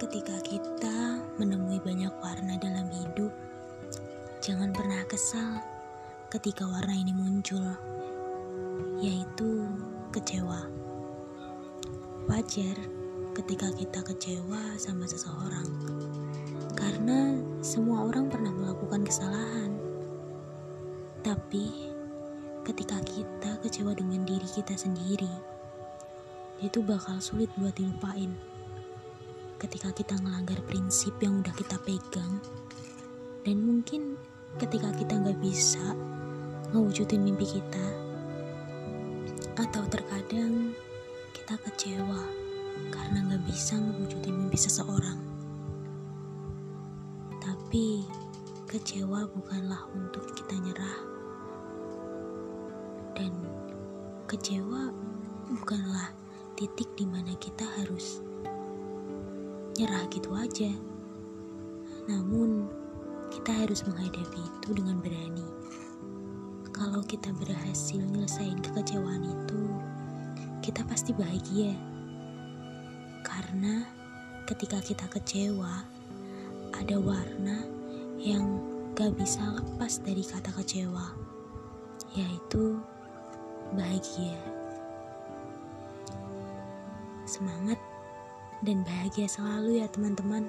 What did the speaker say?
Ketika kita menemui banyak warna dalam hidup, jangan pernah kesal ketika warna ini muncul, yaitu kecewa. Wajar ketika kita kecewa sama seseorang, karena semua orang pernah melakukan kesalahan. Tapi, ketika kita kecewa dengan diri kita sendiri, itu bakal sulit buat dilupain ketika kita ngelanggar prinsip yang udah kita pegang. Dan mungkin ketika kita nggak bisa ngewujudin mimpi kita atau terkadang kita kecewa karena nggak bisa ngewujudin mimpi seseorang. Tapi kecewa bukanlah untuk kita nyerah. Dan kecewa bukanlah titik di mana kita harus nyerah gitu aja. Namun, kita harus menghadapi itu dengan berani. Kalau kita berhasil nyelesain kekecewaan itu, kita pasti bahagia. Karena ketika kita kecewa, ada warna yang gak bisa lepas dari kata kecewa, yaitu bahagia. Semangat! Dan bahagia selalu ya teman-teman.